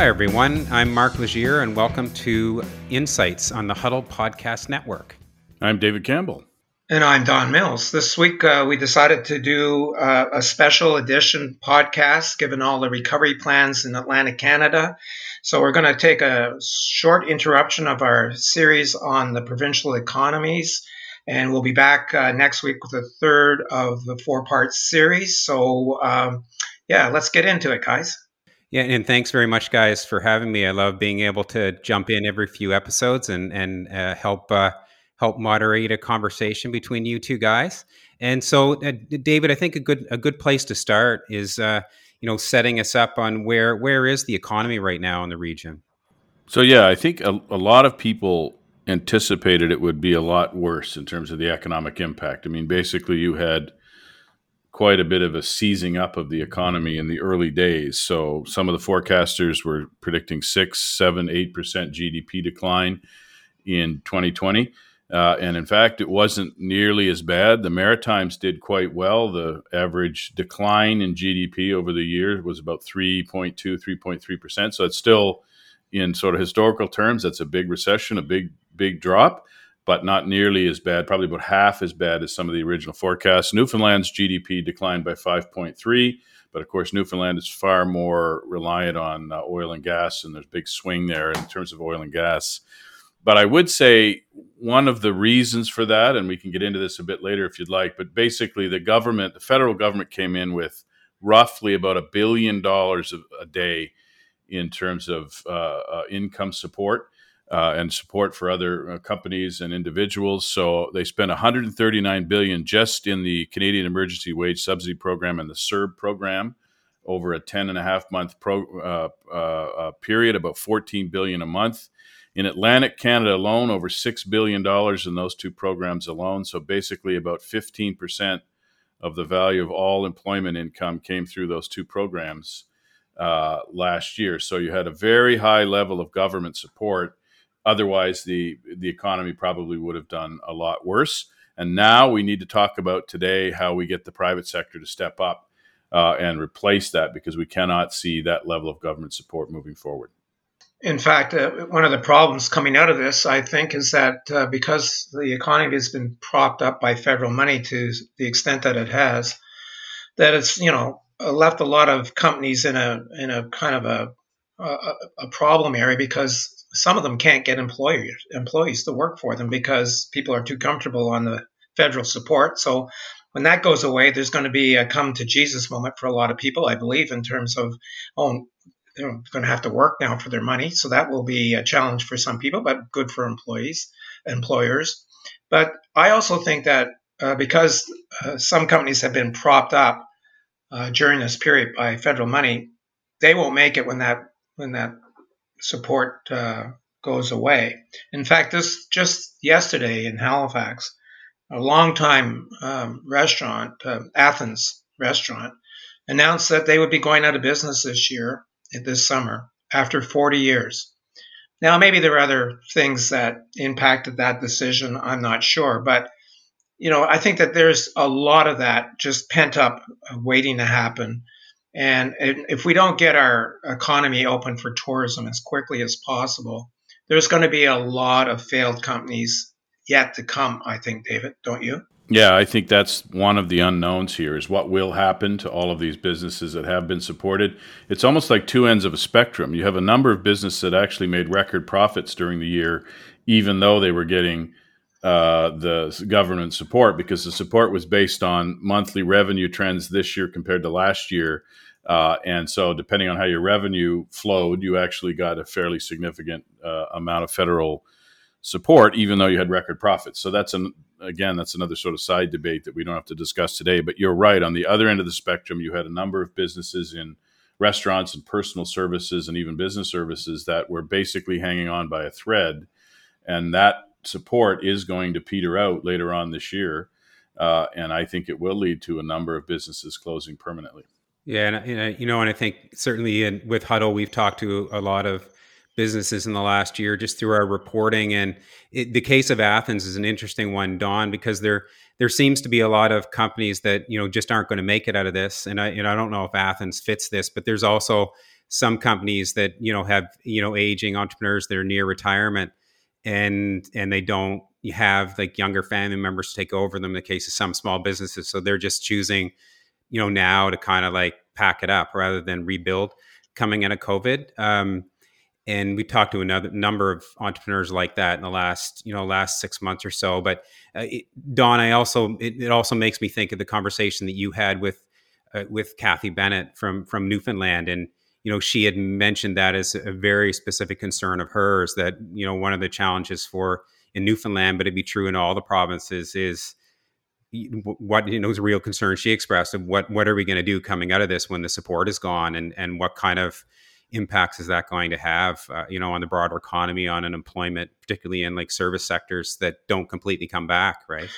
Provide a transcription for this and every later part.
Hi, everyone. I'm Mark Leger, and welcome to Insights on the Huddle Podcast Network. I'm David Campbell. And I'm Don Mills. This week uh, we decided to do uh, a special edition podcast given all the recovery plans in Atlantic Canada. So we're going to take a short interruption of our series on the provincial economies. And we'll be back uh, next week with the third of the four part series. So, um, yeah, let's get into it, guys. Yeah, and thanks very much, guys, for having me. I love being able to jump in every few episodes and and uh, help uh, help moderate a conversation between you two guys. And so, uh, David, I think a good a good place to start is uh, you know setting us up on where where is the economy right now in the region. So yeah, I think a, a lot of people anticipated it would be a lot worse in terms of the economic impact. I mean, basically, you had quite a bit of a seizing up of the economy in the early days. So some of the forecasters were predicting six, seven, eight percent GDP decline in 2020. Uh, and in fact, it wasn't nearly as bad. The Maritimes did quite well. The average decline in GDP over the year was about 3.2, 3.3%. So it's still, in sort of historical terms, that's a big recession, a big, big drop, but not nearly as bad, probably about half as bad as some of the original forecasts. Newfoundland's GDP declined by 5.3. But of course, Newfoundland is far more reliant on uh, oil and gas, and there's big swing there in terms of oil and gas. But I would say one of the reasons for that, and we can get into this a bit later if you'd like, but basically the government, the federal government came in with roughly about a billion dollars a day in terms of uh, uh, income support. Uh, and support for other uh, companies and individuals. So they spent 139 billion just in the Canadian Emergency Wage Subsidy Program and the CERB program over a 10 and a half month pro, uh, uh, uh period, about 14 billion a month. In Atlantic Canada alone, over $6 billion in those two programs alone. So basically, about 15% of the value of all employment income came through those two programs uh, last year. So you had a very high level of government support. Otherwise, the, the economy probably would have done a lot worse. And now we need to talk about today how we get the private sector to step up uh, and replace that because we cannot see that level of government support moving forward. In fact, uh, one of the problems coming out of this, I think, is that uh, because the economy has been propped up by federal money to the extent that it has, that it's you know left a lot of companies in a in a kind of a a, a problem area because some of them can't get employers employees to work for them because people are too comfortable on the federal support. So when that goes away, there's going to be a come to Jesus moment for a lot of people, I believe, in terms of, oh, they're going to have to work now for their money. So that will be a challenge for some people, but good for employees, employers. But I also think that uh, because uh, some companies have been propped up uh, during this period by federal money, they won't make it when that when that support uh, goes away. In fact, this just yesterday in Halifax, a longtime um, restaurant, uh, Athens restaurant, announced that they would be going out of business this year this summer after 40 years. Now, maybe there are other things that impacted that decision. I'm not sure. But, you know, I think that there's a lot of that just pent up uh, waiting to happen. And if we don't get our economy open for tourism as quickly as possible, there's going to be a lot of failed companies yet to come, I think, David, don't you? Yeah, I think that's one of the unknowns here is what will happen to all of these businesses that have been supported. It's almost like two ends of a spectrum. You have a number of businesses that actually made record profits during the year, even though they were getting uh, the government support, because the support was based on monthly revenue trends this year compared to last year. Uh, and so, depending on how your revenue flowed, you actually got a fairly significant uh, amount of federal support, even though you had record profits. So that's an again, that's another sort of side debate that we don't have to discuss today. But you're right. On the other end of the spectrum, you had a number of businesses in restaurants and personal services and even business services that were basically hanging on by a thread, and that support is going to peter out later on this year. Uh, and I think it will lead to a number of businesses closing permanently. Yeah, and, and you know, and I think certainly in, with Huddle, we've talked to a lot of businesses in the last year just through our reporting. And it, the case of Athens is an interesting one, Don, because there there seems to be a lot of companies that you know just aren't going to make it out of this. And I and I don't know if Athens fits this, but there's also some companies that you know have you know aging entrepreneurs that are near retirement and and they don't have like younger family members to take over them in the case of some small businesses so they're just choosing you know now to kind of like pack it up rather than rebuild coming out of covid um, and we talked to another number of entrepreneurs like that in the last you know last six months or so but uh, it, don i also it, it, also makes me think of the conversation that you had with uh, with cathy bennett from from newfoundland and you know she had mentioned that as a very specific concern of hers that you know one of the challenges for in newfoundland but it'd be true in all the provinces is what you know was a real concern she expressed of what what are we going to do coming out of this when the support is gone and and what kind of impacts is that going to have uh, you know on the broader economy on unemployment particularly in like service sectors that don't completely come back right?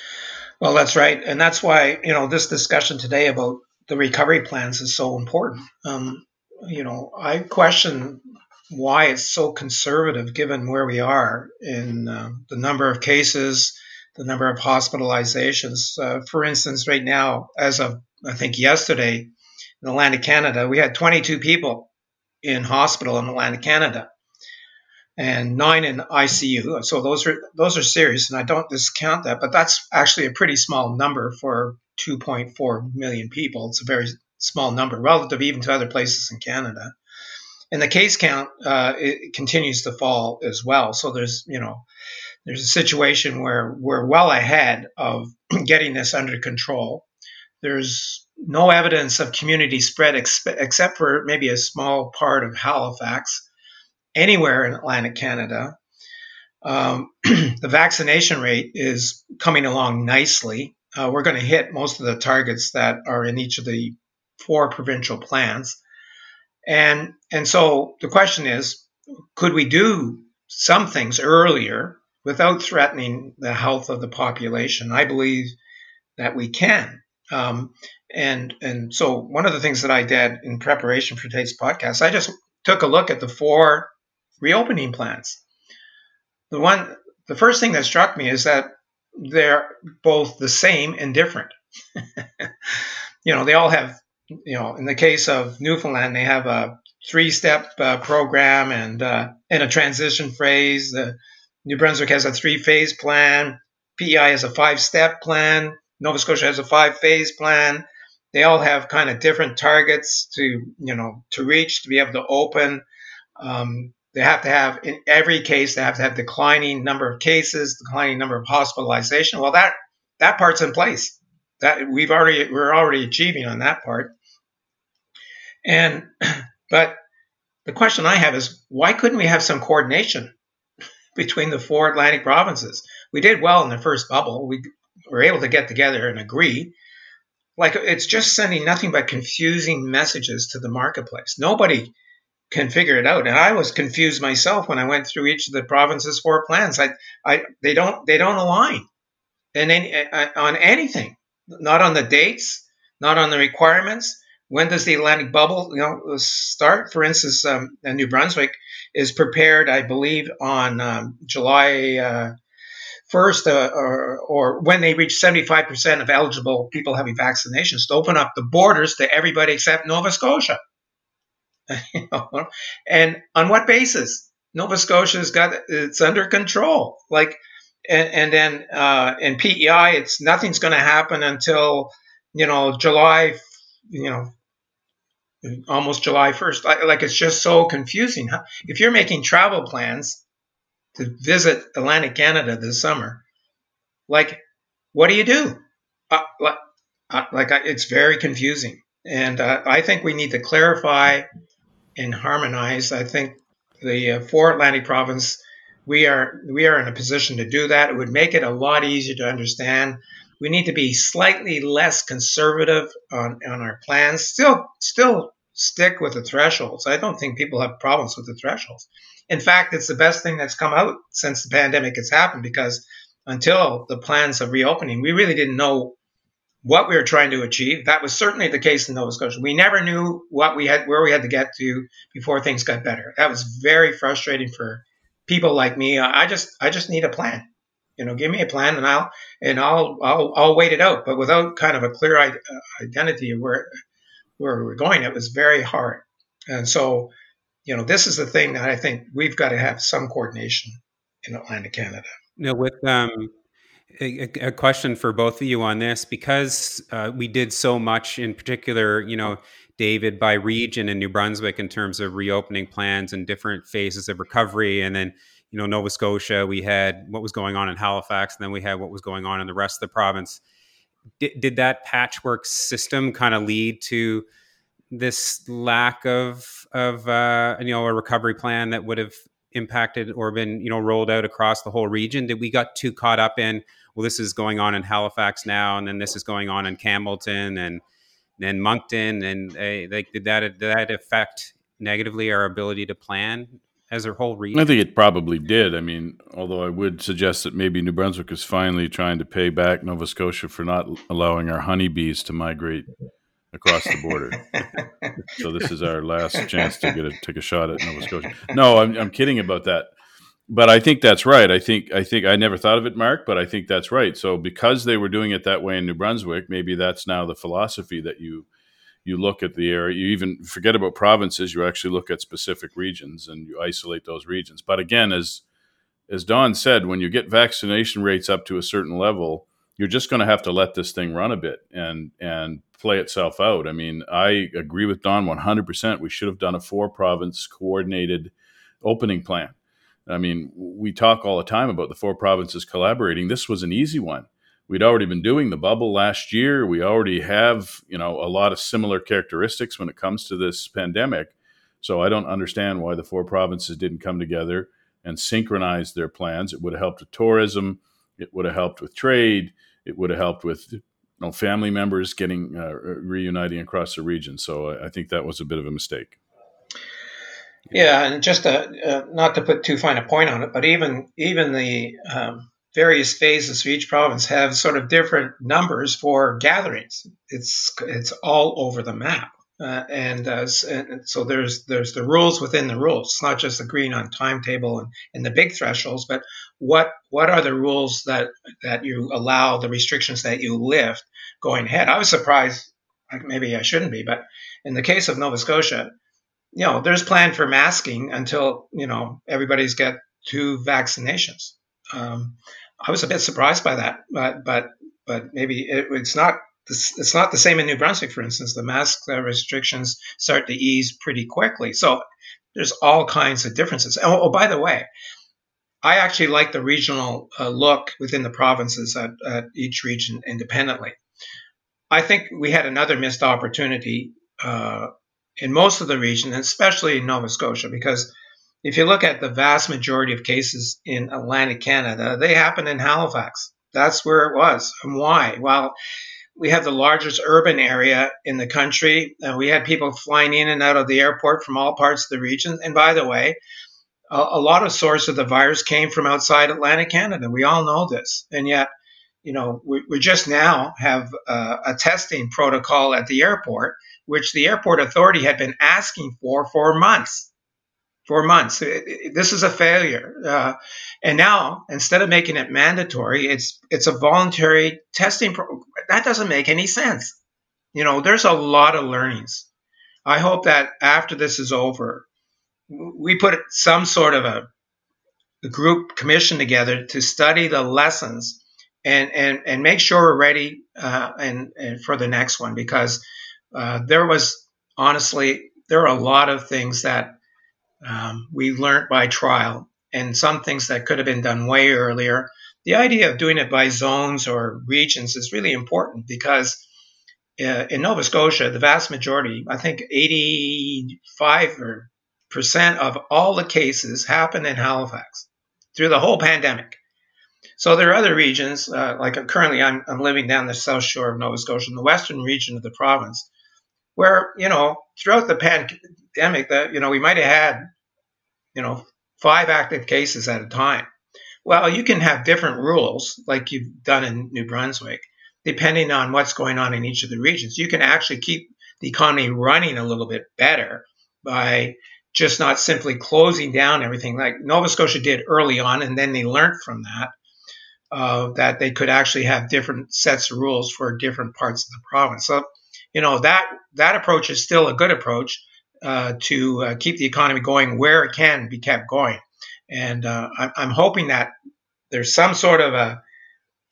Well that's right and that's why you know this discussion today about the recovery plans is so important. Um, you know i question why it's so conservative given where we are in uh, the number of cases the number of hospitalizations uh, for instance right now as of i think yesterday in atlantic canada we had 22 people in hospital in Atlantic, Canada, and nine in ICU. So those are those are serious, and I don't discount that, but that's actually a pretty small number for 2.4 million people. It's a very small number relative even to other places in Canada. And the case count uh, continues to fall as well. So there's you know there's a situation where we're well ahead of getting this under control. There's no evidence of community spread expe- except for maybe a small part of Halifax anywhere in Atlantic Canada. Um, the vaccination rate is coming along nicely. Uh, we're going to hit most of the targets that are in each of the four provincial plans. And, and so the question is could we do some things earlier without threatening the health of the population? I believe that we can. Um, and and so one of the things that I did in preparation for today's podcast, I just took a look at the four reopening plans. The one, the first thing that struck me is that they're both the same and different. you know, they all have, you know, in the case of Newfoundland, they have a three-step uh, program and uh, and a transition phase. New Brunswick has a three-phase plan. PEI has a five-step plan. Nova Scotia has a five-phase plan they all have kind of different targets to you know to reach to be able to open. Um, they have to have in every case they have to have declining number of cases, declining number of hospitalization. Well, that that part's in place. That we've already we're already achieving on that part. And but the question I have is why couldn't we have some coordination between the four Atlantic provinces? We did well in the first bubble. We were able to get together and agree like it's just sending nothing but confusing messages to the marketplace. Nobody can figure it out, and I was confused myself when I went through each of the provinces' four plans. I, I, they don't, they don't align, and any, on anything, not on the dates, not on the requirements. When does the Atlantic bubble, you know, start? For instance, um, New Brunswick is prepared, I believe, on um, July. Uh, first uh, or, or, when they reach 75% of eligible people having vaccinations to open up the borders to everybody except Nova Scotia. and on what basis? Nova Scotia's got it's under control. Like, and, and then uh, in PEI, it's nothing's going to happen until you know July, you know, almost July 1st. Like it's just so confusing. If you're making travel plans to visit Atlantic Canada this summer. Like, what do you do? Uh, like, uh, like it's very confusing, and uh, I think we need to clarify and harmonize. I think the uh, four Atlantic province we are we are in a position to do that. It would make it a lot easier to understand. We need to be slightly less conservative on, on our plans. Still, still stick with the thresholds. I don't think people have problems with the thresholds. In fact, it's the best thing that's come out since the pandemic has happened because until the plans of reopening, we really didn't know what we were trying to achieve. That was certainly the case in Nova Scotia. We never knew what we had, where we had to get to before things got better. That was very frustrating for people like me. I just, I just need a plan. You know, give me a plan and I'll, and I'll, I'll, I'll wait it out. But without kind of a clear uh, identity of where, where we're going, it was very hard. And so you know, this is the thing that I think we've got to have some coordination in Atlantic Canada. No, with um, a, a, question for both of you on this because uh, we did so much, in particular, you know, David by region in New Brunswick in terms of reopening plans and different phases of recovery, and then you know Nova Scotia, we had what was going on in Halifax, and then we had what was going on in the rest of the province. Did, did that patchwork system kind of lead to this lack of of uh, you know a recovery plan that would have impacted or been you know rolled out across the whole region? Did we got too caught up in well, this is going on in Halifax now, and then this is going on in Campbellton and then Moncton, and uh, like did that did that affect negatively our ability to plan as a whole region? I think it probably did. I mean, although I would suggest that maybe New Brunswick is finally trying to pay back Nova Scotia for not allowing our honeybees to migrate across the border. so this is our last chance to get a take a shot at Nova Scotia. No, I'm, I'm kidding about that. But I think that's right. I think I think I never thought of it, Mark, but I think that's right. So because they were doing it that way in New Brunswick, maybe that's now the philosophy that you you look at the area. You even forget about provinces. You actually look at specific regions and you isolate those regions. But again, as as Don said, when you get vaccination rates up to a certain level, you're just going to have to let this thing run a bit and and play itself out. I mean, I agree with Don 100%. We should have done a four province coordinated opening plan. I mean, we talk all the time about the four provinces collaborating. This was an easy one. We'd already been doing the bubble last year. We already have, you know, a lot of similar characteristics when it comes to this pandemic. So I don't understand why the four provinces didn't come together and synchronize their plans. It would have helped with tourism. It would have helped with trade. It would have helped with know, family members getting uh, reuniting across the region. So I think that was a bit of a mistake. Yeah, and just to, uh, not to put too fine a point on it, but even even the um, various phases for each province have sort of different numbers for gatherings. It's it's all over the map. Uh, and, uh, and, so there's there's the rules within the rules. It's not just agreeing on timetable and, and the big thresholds, but what what are the rules that that you allow, the restrictions that you lift going ahead. I was surprised. Maybe I shouldn't be, but in the case of Nova Scotia, you know, there's plan for masking until you know everybody's got two vaccinations. Um, I was a bit surprised by that, but but but maybe it, it's not it's not the same in New Brunswick, for instance. The mask restrictions start to ease pretty quickly. So there's all kinds of differences. Oh, oh by the way, I actually like the regional uh, look within the provinces at, at, each region independently. I think we had another missed opportunity uh, in most of the region, especially in Nova Scotia, because if you look at the vast majority of cases in Atlantic Canada, they happen in Halifax. That's where it was. And why? Well, we have the largest urban area in the country. we had people flying in and out of the airport from all parts of the region. And by the way, a, a lot of source of the virus came from outside Atlantic Canada. We all know this, and yet, you know, we, we just now have uh, a testing protocol at the airport, which the airport authority had been asking for for months for months. This is a failure. Uh, and now, instead of making it mandatory, it's it's a voluntary testing. That doesn't make any sense. You know, there's a lot of learnings. I hope that after this is over, we put some sort of a, a group commission together to study the lessons and and and make sure we're ready uh, and, and for the next one because uh, there was honestly there are a lot of things that um, we learned by trial and some things that could have been done way earlier. The idea of doing it by zones or regions is really important because uh, in Nova Scotia, the vast majority, I think 85 percent of all the cases happened in Halifax through the whole pandemic. So there are other regions, uh, like currently I'm, I'm living down the south shore of Nova Scotia, in the western region of the province, where, you know, throughout the pandemic, that, you know, we might have had you know, five active cases at a time. Well, you can have different rules, like you've done in New Brunswick, depending on what's going on in each of the regions. You can actually keep the economy running a little bit better by just not simply closing down everything like Nova Scotia did early on, and then they learned from that. Uh, that they could actually have different sets of rules for different parts of the province. So, you know that that approach is still a good approach uh, to uh, keep the economy going where it can be kept going. And uh, I'm, hoping that there's some sort of a,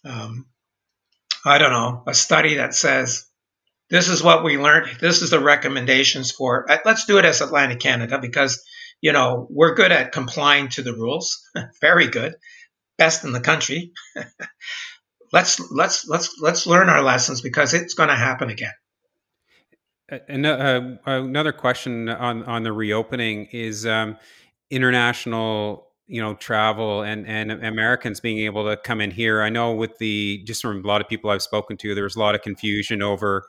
um, I don't know, a study that says this is what we learned. This is the recommendations for. Uh, let's do it as Atlantic Canada because you know we're good at complying to the rules. Very good, best in the country. let's let's let's let's learn our lessons because it's going to happen again. And uh, another question on on the reopening is um, international, you know, travel and and Americans being able to come in here. I know with the just from a lot of people I've spoken to, there was a lot of confusion over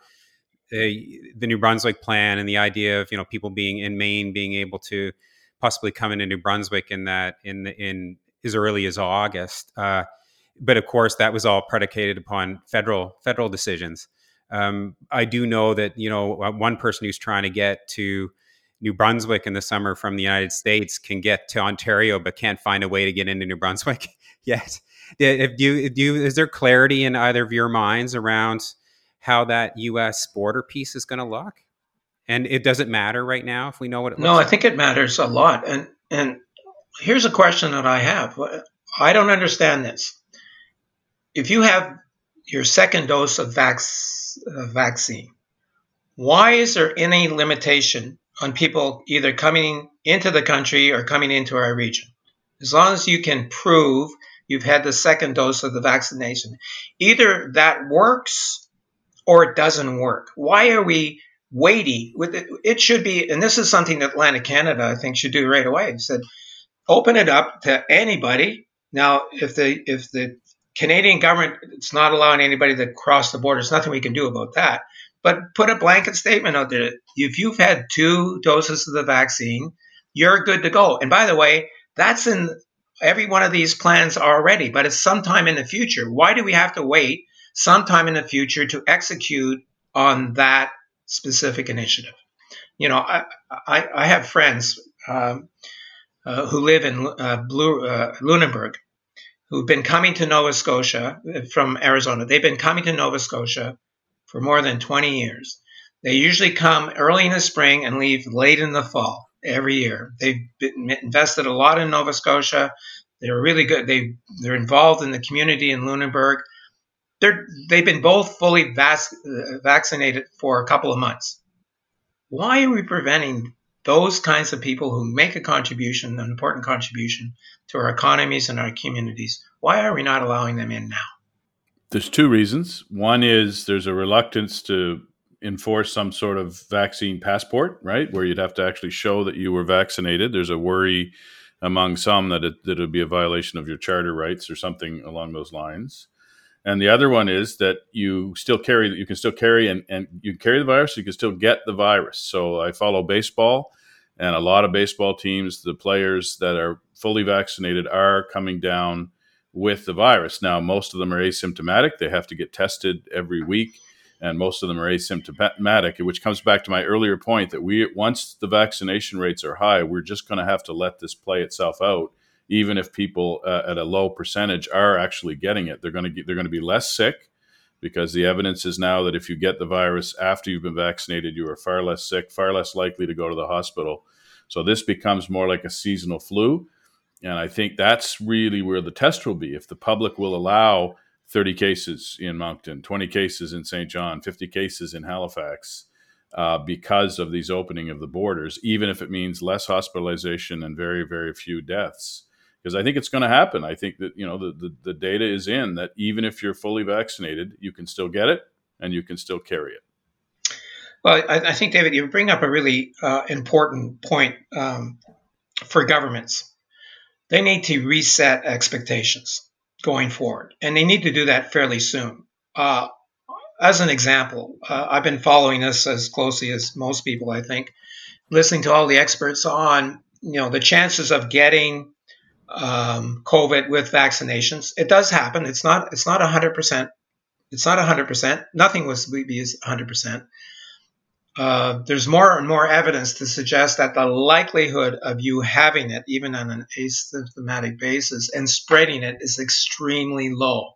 the, the New Brunswick plan and the idea of you know people being in Maine being able to possibly come into New Brunswick in that in in as early as August. Uh, but of course, that was all predicated upon federal federal decisions. Um, I do know that you know one person who's trying to get to New Brunswick in the summer from the United States can get to Ontario, but can't find a way to get into New Brunswick yet. If you, do you, is there clarity in either of your minds around how that U.S. border piece is going to look? And it doesn't matter right now if we know what it. no, like? No, I think it matters a lot. And and here's a question that I have. I don't understand this if you have your second dose of vac- uh, vaccine, why is there any limitation on people either coming into the country or coming into our region? As long as you can prove you've had the second dose of the vaccination, either that works or it doesn't work. Why are we weighty with it? It should be, and this is something that Atlantic Canada, I think, should do right away. Said, open it up to anybody. Now, if the if the Canadian government it's not allowing anybody to cross the border. There's nothing we can do about that. But put a blanket statement out there. If you've had two doses of the vaccine, you're good to go. And by the way, that's in every one of these plans already, but it's sometime in the future. Why do we have to wait sometime in the future to execute on that specific initiative? You know, I, I, I have friends um, uh, who live in uh, Blue, uh, Lunenburg, who've been coming to Nova Scotia uh, from Arizona. They've been coming to Nova Scotia for more than 20 years. They usually come early in the spring and leave late in the fall every year. They've invested a lot in Nova Scotia. They're really good. They they're involved in the community in Lunenburg. They're they've been both fully vac- uh, vaccinated for a couple of months. Why are we preventing those kinds of people who make a contribution, an important contribution to our economies and our communities, why are we not allowing them in now? There's two reasons. One is there's a reluctance to enforce some sort of vaccine passport, right? Where you'd have to actually show that you were vaccinated. There's a worry among some that it, that would be a violation of your charter rights or something along those lines. And the other one is that you still carry you can still carry and, and you carry the virus, you can still get the virus. So I follow baseball and a lot of baseball teams, the players that are fully vaccinated are coming down with the virus. Now, most of them are asymptomatic. They have to get tested every week, and most of them are asymptomatic, which comes back to my earlier point that we once the vaccination rates are high, we're just going to have to let this play itself out even if people uh, at a low percentage are actually getting it, they're going to they're going to be less sick because the evidence is now that if you get the virus after you've been vaccinated, you are far less sick, far less likely to go to the hospital. So this becomes more like a seasonal flu. And I think that's really where the test will be. If the public will allow 30 cases in Moncton, 20 cases in Saint John, 50 cases in Halifax, uh, because of these opening of the borders, even if it means less hospitalization and very, very few deaths because I think it's going to happen. I think that you know the, the, the data is in that even if you're fully vaccinated, you can still get it and you can still carry it. Well, I, I think David, you bring up a really uh, important point um, for governments. They need to reset expectations going forward, and they need to do that fairly soon. Uh, as an example, uh, I've been following this as closely as most people, I think, listening to all the experts on you know the chances of getting um, COVID with vaccinations. It does happen. It's not. It's not hundred percent. It's not hundred percent. Nothing was be hundred percent. Uh, there's more and more evidence to suggest that the likelihood of you having it, even on an asymptomatic basis, and spreading it is extremely low.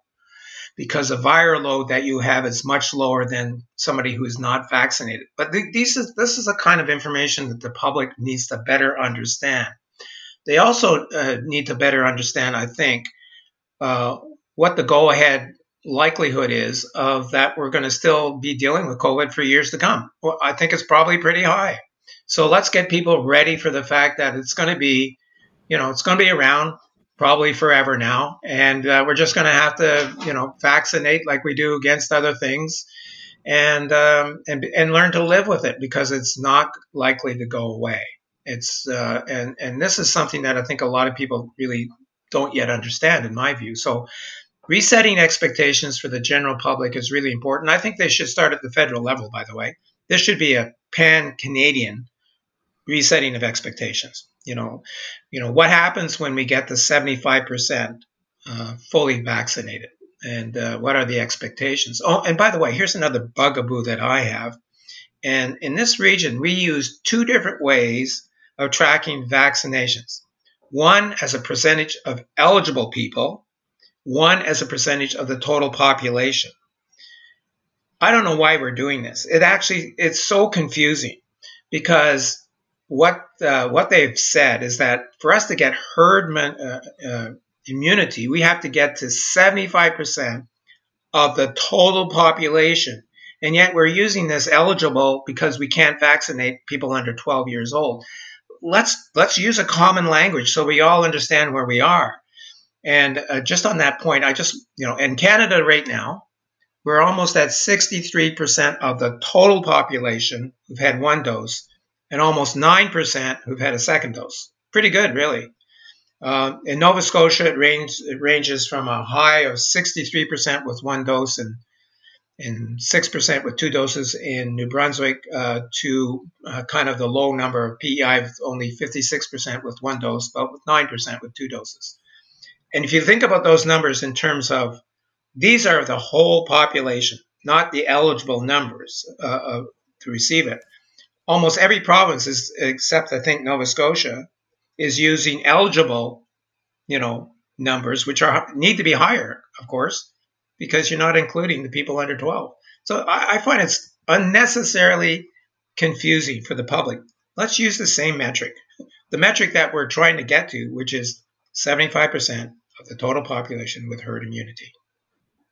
because the viral load that you have is much lower than somebody who is not vaccinated. But th- these is, this is a kind of information that the public needs to better understand. They also uh, need to better understand, I think, uh, what the go ahead likelihood is of that we're going to still be dealing with COVID for years to come. Well, I think it's probably pretty high. So let's get people ready for the fact that it's going to be, you know, it's going to be around probably forever now, and uh, we're just going to have to, you know, vaccinate like we do against other things, and um, and and learn to live with it because it's not likely to go away. It's uh, and and this is something that I think a lot of people really don't yet understand, in my view. So resetting expectations for the general public is really important. I think they should start at the federal level, by the way. This should be a pan Canadian resetting of expectations. You know, you know what happens when we get to 75% uh, fully vaccinated, and uh, what are the expectations? Oh, and by the way, here's another bugaboo that I have. And in this region, we use two different ways of tracking vaccinations. One as a percentage of eligible people, one as a percentage of the total population. I don't know why we're doing this. It actually it's so confusing because what uh, what they've said is that for us to get herd uh, uh, immunity, we have to get to 75% of the total population. And yet we're using this eligible because we can't vaccinate people under 12 years old. Let's let's use a common language so we all understand where we are. And uh, just on that point, I just, you know, in Canada right now, we're almost at 63% of the total population who've had one dose and almost 9% who've had a second dose. Pretty good, really. Uh, in Nova Scotia, it, range, it, ranges from a high of 63% with one dose and, and 6% with two doses in New Brunswick uh, to uh, kind of the low number of PEI only 56% with one dose, but with 9% with two doses. And if you think about those numbers in terms of these are the whole population, not the eligible numbers uh, uh, to receive it. Almost every province, is, except I think Nova Scotia, is using eligible, you know, numbers, which are need to be higher, of course, because you're not including the people under 12. So I, I find it's unnecessarily confusing for the public. Let's use the same metric, the metric that we're trying to get to, which is 75% of the total population with herd immunity.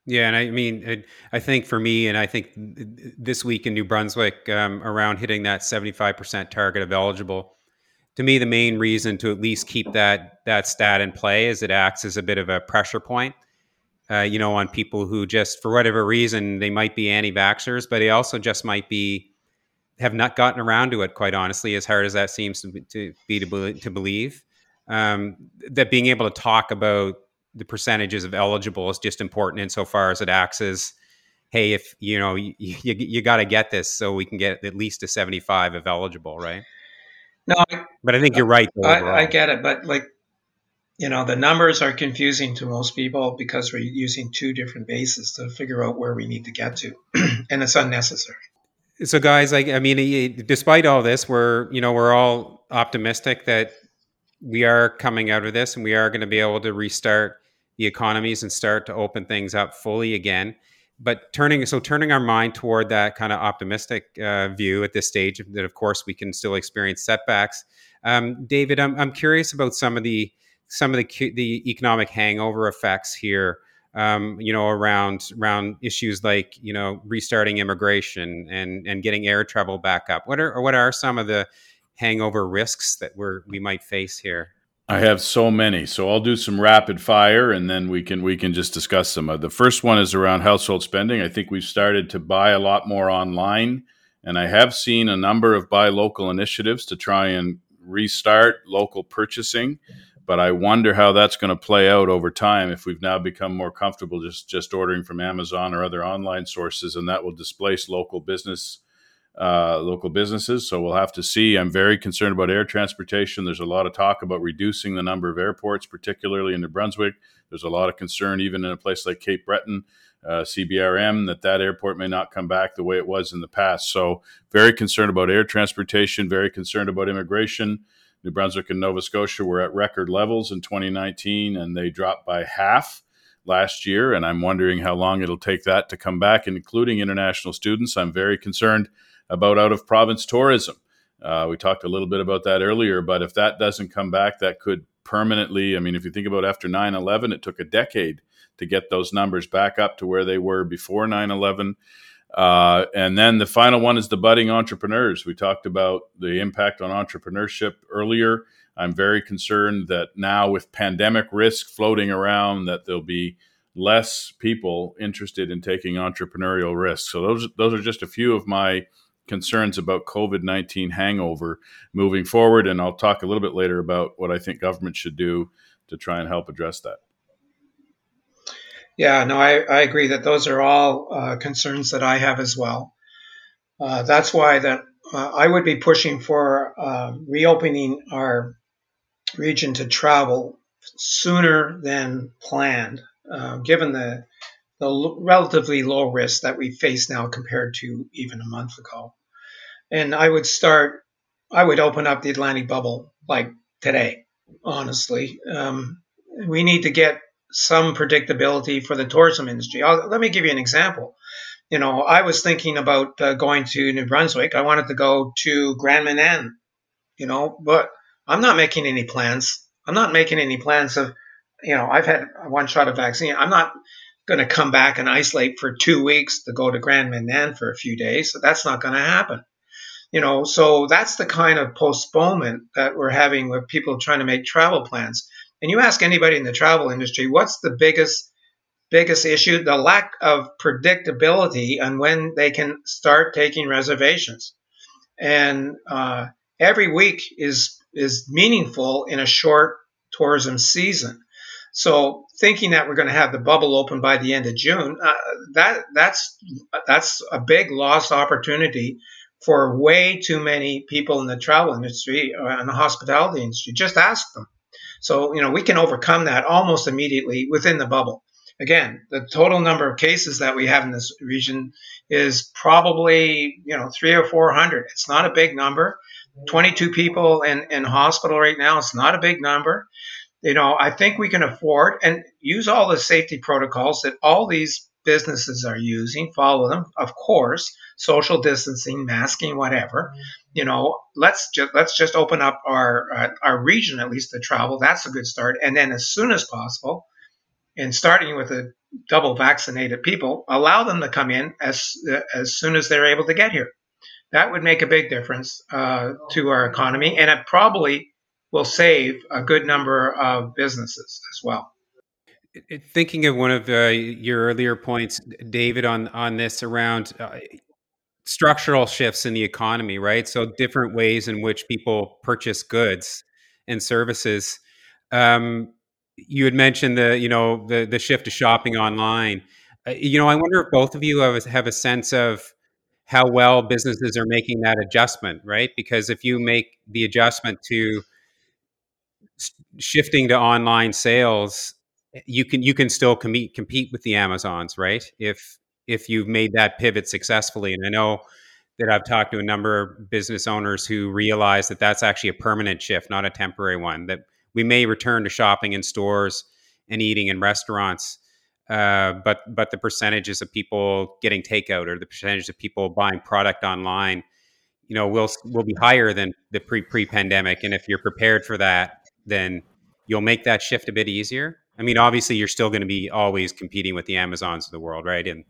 Yeah, and I mean, I think for me, and I think this week in New Brunswick, um, around hitting that seventy-five percent target of eligible, to me, the main reason to at least keep that that stat in play is it acts as a bit of a pressure point, uh, you know, on people who just, for whatever reason, they might be anti-vaxxers, but they also just might be have not gotten around to it. Quite honestly, as hard as that seems to be to, be to, to believe um, that being able to talk about the percentages of eligible is just important insofar as it acts as hey if you know you, you, you got to get this so we can get at least a 75 of eligible right no but i think you're right I, I, get it but like you know the numbers are confusing to most people because we're using two different bases to figure out where we need to get to and it's unnecessary. So guys like i mean despite all this we're you know we're all optimistic that we are coming out of this and we are going to be able to restart the economies and start to open things up fully again. But turning so turning our mind toward that kind of optimistic uh, view at this stage that of course we can still experience setbacks. Um, david I'm, I'm curious about some of the some of the the economic hangover effects here um, you know around around issues like you know restarting immigration and and getting air travel back up what are what are some of the hangover risks that we're we might face here? I have so many, so I'll do some rapid fire, and then we can we can just discuss. Uh, the first one is around household spending. I think we've started to buy a lot more online, and I have seen a number of buy local initiatives to try and restart local purchasing. But I wonder how that's going to play out over time if we've now become more comfortable just just ordering from Amazon or other online sources, and that will displace local business uh, local businesses. So we'll have to see. I'm very concerned about air transportation. There's a lot of talk about reducing the number of airports, particularly in New Brunswick. There's a lot of concern, even in a place like Cape Breton, uh, CBRM, that that airport may not come back the way it was in the past. So very concerned about air transportation. Very concerned about immigration. New Brunswick and Nova Scotia were at record levels in 2019, and they dropped by half last year, and I'm wondering how long it'll take that to come back, including international students. I'm very concerned about out of province tourism. Uh, we talked a little bit about that earlier, but if that doesn't come back, that could permanently. I mean, if you think about after 9 11, it took a decade to get those numbers back up to where they were before 9 11. Uh, and then the final one is the budding entrepreneurs. We talked about the impact on entrepreneurship earlier. I'm very concerned that now with pandemic risk floating around, that there'll be less people interested in taking entrepreneurial risks. So those those are just a few of my concerns about COVID 19 hangover moving forward. And I'll talk a little bit later about what I think government should do to try and help address that. Yeah, no, I, I agree that those are all uh, concerns that I have as well. Uh, that's why that uh, I would be pushing for uh, reopening our region to travel sooner than planned, uh, given the the l- relatively low risk that we face now compared to even a month ago. And I would start, I would open up the Atlantic bubble like today, honestly. Um, we need to get some predictability for the tourism industry. I'll, let me give you an example. You know, I was thinking about uh, going to New Brunswick. I wanted to go to Grand Manan, you know, but I'm not making any plans. I'm not making any plans of, you know, I've had one shot of vaccine. I'm not going to come back and isolate for two weeks to go to Grand Manan for a few days. So that's not going to happen. You know, so that's the kind of postponement that we're having with people trying to make travel plans. And you ask anybody in the travel industry, what's the biggest biggest issue? The lack of predictability on when they can start taking reservations. And uh, every week is is meaningful in a short tourism season. So thinking that we're going to have the bubble open by the end of June, uh, that that's that's a big lost opportunity for way too many people in the travel industry and the hospitality industry. Just ask them. So you know we can overcome that almost immediately within the bubble. Again, the total number of cases that we have in this region is probably you know three or four hundred. It's not a big number. 22 people in, in hospital right now. It's not a big number you know, I think we can afford and use all the safety protocols that all these businesses are using, follow them, of course, social distancing, masking, whatever. You know, let's just let's just open up our uh, our region at least to travel. That's a good start. And then as soon as possible, and starting with the double vaccinated people, allow them to come in as uh, as soon as they're able to get here. That would make a big difference uh, to our economy, and it probably will save a good number of businesses as well. Thinking of one of uh, your earlier points, David, on on this around uh, structural shifts in the economy, right? So different ways in which people purchase goods and services. Um, you had mentioned the you know the the shift to shopping online. Uh, you know, I wonder if both of you have have a sense of how well businesses are making that adjustment, right? Because if you make the adjustment to shifting to online sales, you can you can still compete compete with the Amazons, right? If if you've made that pivot successfully, and I know that I've talked to a number of business owners who realize that that's actually a permanent shift, not a temporary one. That we may return to shopping in stores and eating in restaurants, uh, but but the percentages of people getting takeout or the percentage of people buying product online, you know, will will be higher than the pre pre pandemic. And if you're prepared for that, then you'll make that shift a bit easier. I mean, obviously, you're still going to be always competing with the Amazons of the world, right? And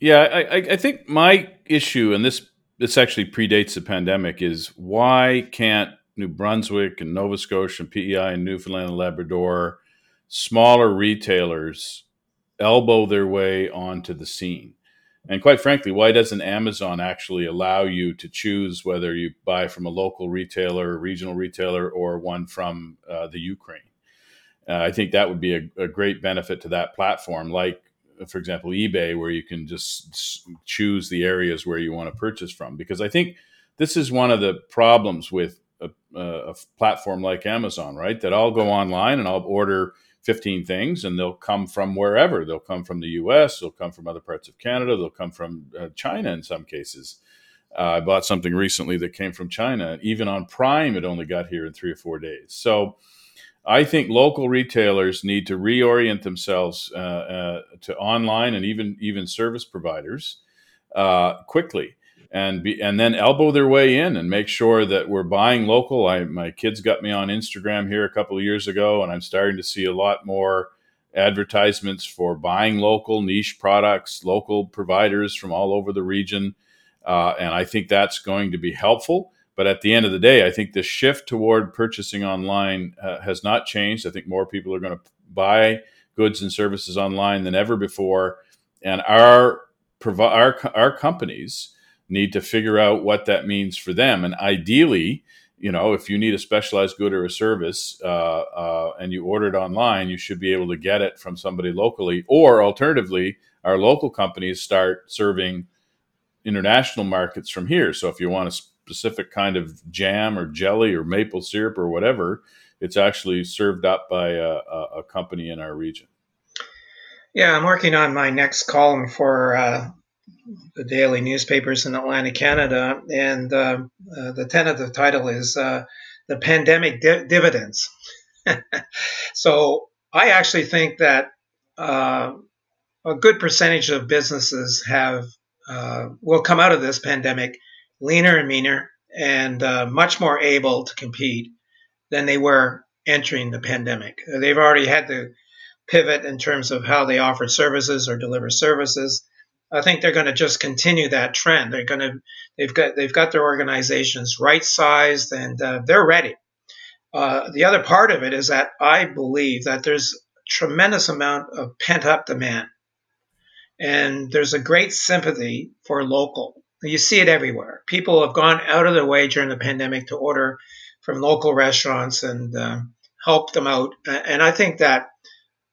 yeah, I, I think my issue, and this this actually predates the pandemic, is why can't New Brunswick and Nova Scotia and PEI and Newfoundland and Labrador, smaller retailers, elbow their way onto the scene? And quite frankly, why doesn't Amazon actually allow you to choose whether you buy from a local retailer, regional retailer, or one from uh, the Ukraine? Uh, I think that would be a, a, great benefit to that platform, like, for example, eBay, where you can just choose the areas where you want to purchase from. Because I think this is one of the problems with a, a platform like Amazon, right? That I'll go online and I'll order 15 things and they'll come from wherever. They'll come from the US, they'll come from other parts of Canada, they'll come from uh, China in some cases. Uh, I bought something recently that came from China. Even on Prime, it only got here in three or four days. So I think local retailers need to reorient themselves uh, uh, to online and even even service providers uh, quickly, and be and then elbow their way in and make sure that we're buying local. I my kids got me on Instagram here a couple of years ago, and I'm starting to see a lot more advertisements for buying local niche products, local providers from all over the region, uh, and I think that's going to be helpful. But at the end of the day, I think the shift toward purchasing online uh, has not changed. I think more people are going to buy goods and services online than ever before, and our our our companies need to figure out what that means for them. And ideally, you know, if you need a specialized good or a service uh, uh, and you order it online, you should be able to get it from somebody locally. Or alternatively, our local companies start serving international markets from here. So if you want a specific kind of jam or jelly or maple syrup or whatever, it's actually served up by a, a company in our region. Yeah, I'm working on my next column for uh, the daily newspapers in Atlantic Canada, and uh, uh, the tentative title is uh, "The Pandemic Di- Dividends." so I actually think that uh, a good percentage of businesses have uh, will come out of this pandemic leaner and meaner, and uh, much more able to compete than they were entering the pandemic. They've already had to pivot in terms of how they offer services or deliver services. I think they're going to just continue that trend. They're going to they've got they've got their organizations right sized and uh, they're ready. Uh, the other part of it is that I believe that there's a tremendous amount of pent up demand, and there's a great sympathy for local. You see it everywhere. People have gone out of their way during the pandemic to order from local restaurants and uh, help them out. And I think that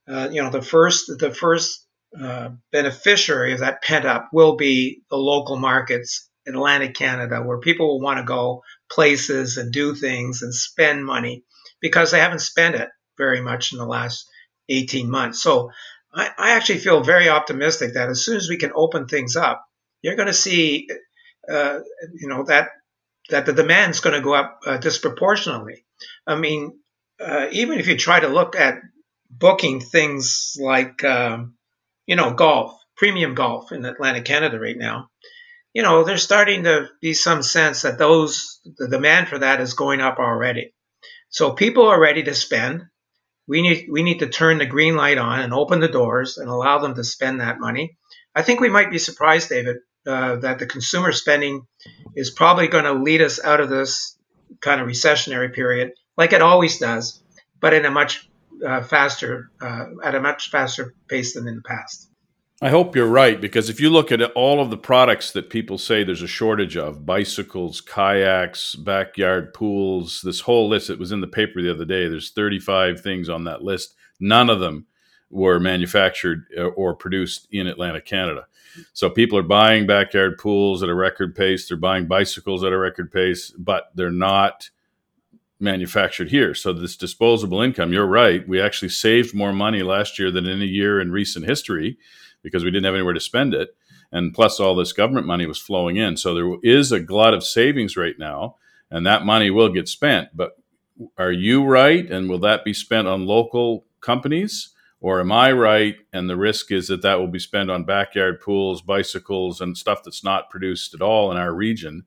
uh, you know the first the first uh, beneficiary of that pent up will be the local markets in Atlantic Canada, where people will want to go places and do things and spend money because they haven't spent it very much in the last 18 months. So I, I actually feel very optimistic that as soon as we can open things up, you're going to see, uh, you know, that that the demand is going to go up uh, disproportionately. I mean, uh, even if you try to look at booking things like, um, you know, golf, premium golf in Atlantic Canada right now, you know, there's starting to be some sense that those the demand for that is going up already. So people are ready to spend. We need we need to turn the green light on and open the doors and allow them to spend that money. I think we might be surprised, David, uh, that the consumer spending is probably going to lead us out of this kind of recessionary period, like it always does, but in a much uh, faster, uh, at a much faster pace than in the past. I hope you're right because if you look at all of the products that people say there's a shortage of bicycles, kayaks, backyard pools, this whole list that was in the paper the other day, there's 35 things on that list. None of them were manufactured uh, or produced in Atlantic Canada. So people are buying backyard pools at a record pace. They're buying bicycles at a record pace, but they're not manufactured here. So this disposable income, you're right. We actually saved more money last year than any year in recent history because we didn't have anywhere to spend it. And plus all this government money was flowing in. So there is a glut of savings right now, and that money will get spent. But are you right? And will that be spent on local companies? Or am I right? And the risk is that that will be spent on backyard pools, bicycles, and stuff that's not produced at all in our region.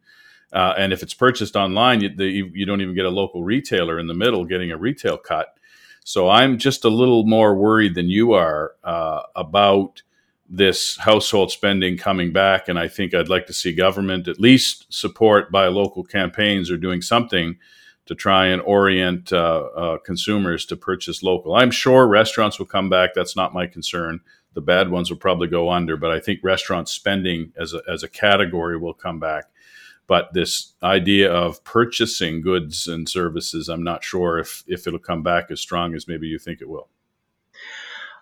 Uh, and if it's purchased online, you, the, you, don't even get a local retailer in the middle getting a retail cut. So I'm just a little more worried than you are uh, about this household spending coming back. And I think I'd like to see government at least support by local campaigns or doing something to try and orient uh, uh, consumers to purchase local. I'm sure restaurants will come back. That's not my concern. The bad ones will probably go under, but I think restaurant spending as a, as a category will come back. But this idea of purchasing goods and services, I'm not sure if, if it'll come back as strong as maybe you think it will.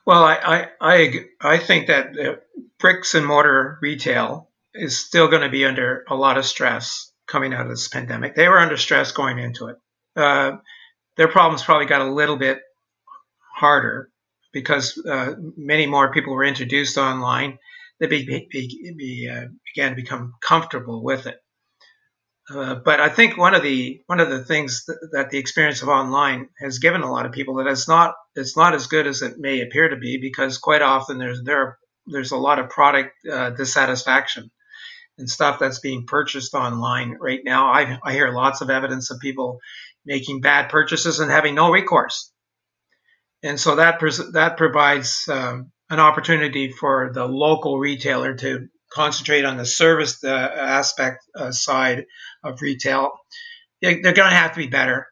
Well, I, I, I, I think that bricks and mortar retail is still going to be under a lot of stress coming out of this pandemic. They were under stress going into it. Uh, their problems probably got a little bit harder because uh, many more people were introduced online. They be, be, be, uh, began to become comfortable with it. Uh, but I think one of the one of the things that, that, the experience of online has given a lot of people that it's not it's not as good as it may appear to be because quite often there's there there's a lot of product uh, dissatisfaction and stuff that's being purchased online right now. I, I hear lots of evidence of people making bad purchases and having no recourse, and so that pres- that provides um, an opportunity for the local retailer to concentrate on the service uh, aspect uh, side of retail. They're going to have to be better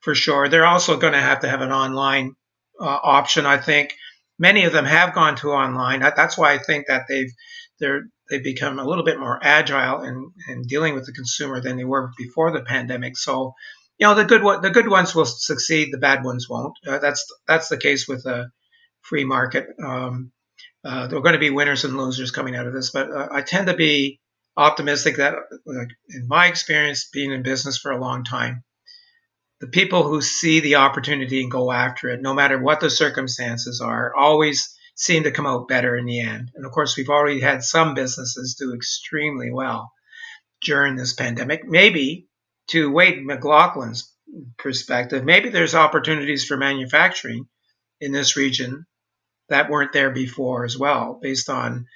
for sure. They're also going to have to have an online uh, option. I think many of them have gone to online. That's why I think that they've they're they've become a little bit more agile in, in dealing with the consumer than they were before the pandemic. So, you know, the good one, the good ones will succeed, the bad ones won't. Uh, that's that's the case with a free market. Um, uh, there are going to be winners and losers coming out of this, but uh, I tend to be optimistic that, like, in my experience, being in business for a long time, the people who see the opportunity and go after it, no matter what the circumstances are, always seem to come out better in the end. And of course, we've already had some businesses do extremely well during this pandemic. Maybe, to Wade MacLauchlan's perspective, maybe there's opportunities for manufacturing in this region that weren't there before as well, based on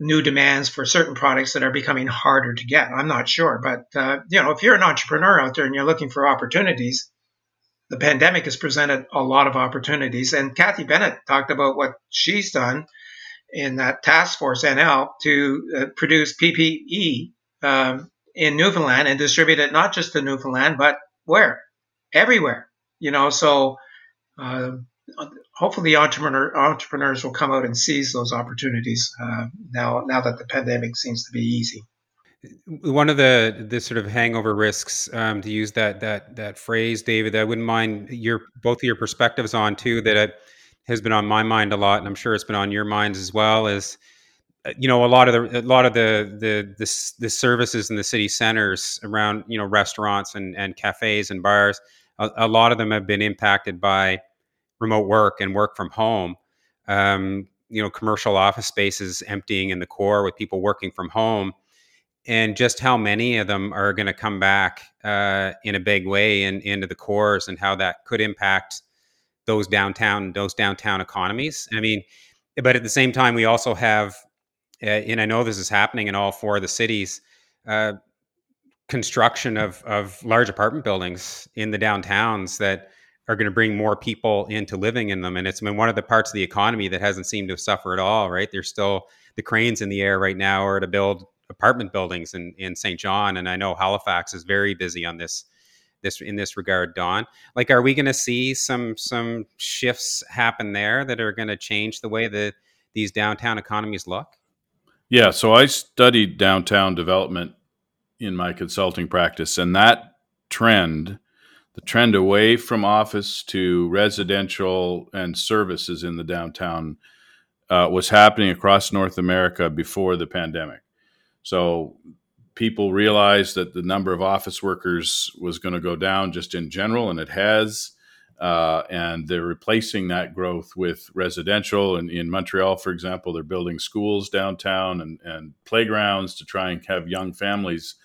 new demands for certain products that are becoming harder to get. I'm not sure, but uh, you know, if you're an entrepreneur out there and you're looking for opportunities, the pandemic has presented a lot of opportunities. And Cathy Bennett talked about what she's done in that task force NL to uh, produce PPE um, in Newfoundland and distribute it not just to Newfoundland, but where? Everywhere. You know, so uh, hopefully entrepreneur, entrepreneurs will come out and seize those opportunities uh, now now that the pandemic seems to be easy. One of the the sort of hangover risks, um, to use that that that phrase, David, that I wouldn't mind your both of your perspectives on too. That has been on my mind a lot, and I'm sure it's been on your minds as well. Is uh, you know a lot of the a lot of the the the, the services in the city centers around you know restaurants and and cafes and bars. A, a lot of them have been impacted by remote work and work from home. Um, you know, commercial office spaces emptying in the core with people working from home, and just how many of them are going to come back uh, in a big way in, into the cores, and how that could impact those downtown those downtown economies. I mean, but at the same time, we also have, uh, and I know this is happening in all four of the cities. Uh, construction of of large apartment buildings in the downtowns that are going to bring more people into living in them. And it's been one of the parts of the economy that hasn't seemed to suffer at all, right? There's still the cranes in the air right now are to build apartment buildings in, in Saint John. And I know Halifax is very busy on this this in this regard, Don. Like are we gonna see some some shifts happen there that are gonna change the way that these downtown economies look? Yeah, so I studied downtown development in my consulting practice, and that trend the trend away from office to residential and services in the downtown uh, was happening across North America before the pandemic. So people realized that the number of office workers was going to go down just in general, and it has. Uh, and they're replacing that growth with residential. And in Montreal, for example, they're building schools downtown and, and playgrounds to try and have young families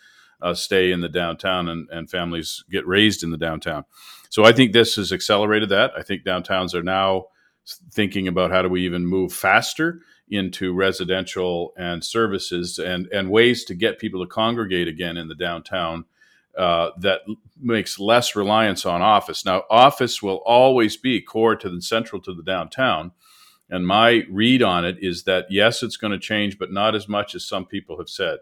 uh, stay in the downtown and, and families get raised in the downtown. So I think this has accelerated that. I think downtowns are now thinking about how do we even move faster into residential and services and, and ways to get people to congregate again in the downtown uh, that makes less reliance on office. Now, office will always be core to the central to the downtown. And my read on it is that yes, it's going to change, but not as much as some people have said.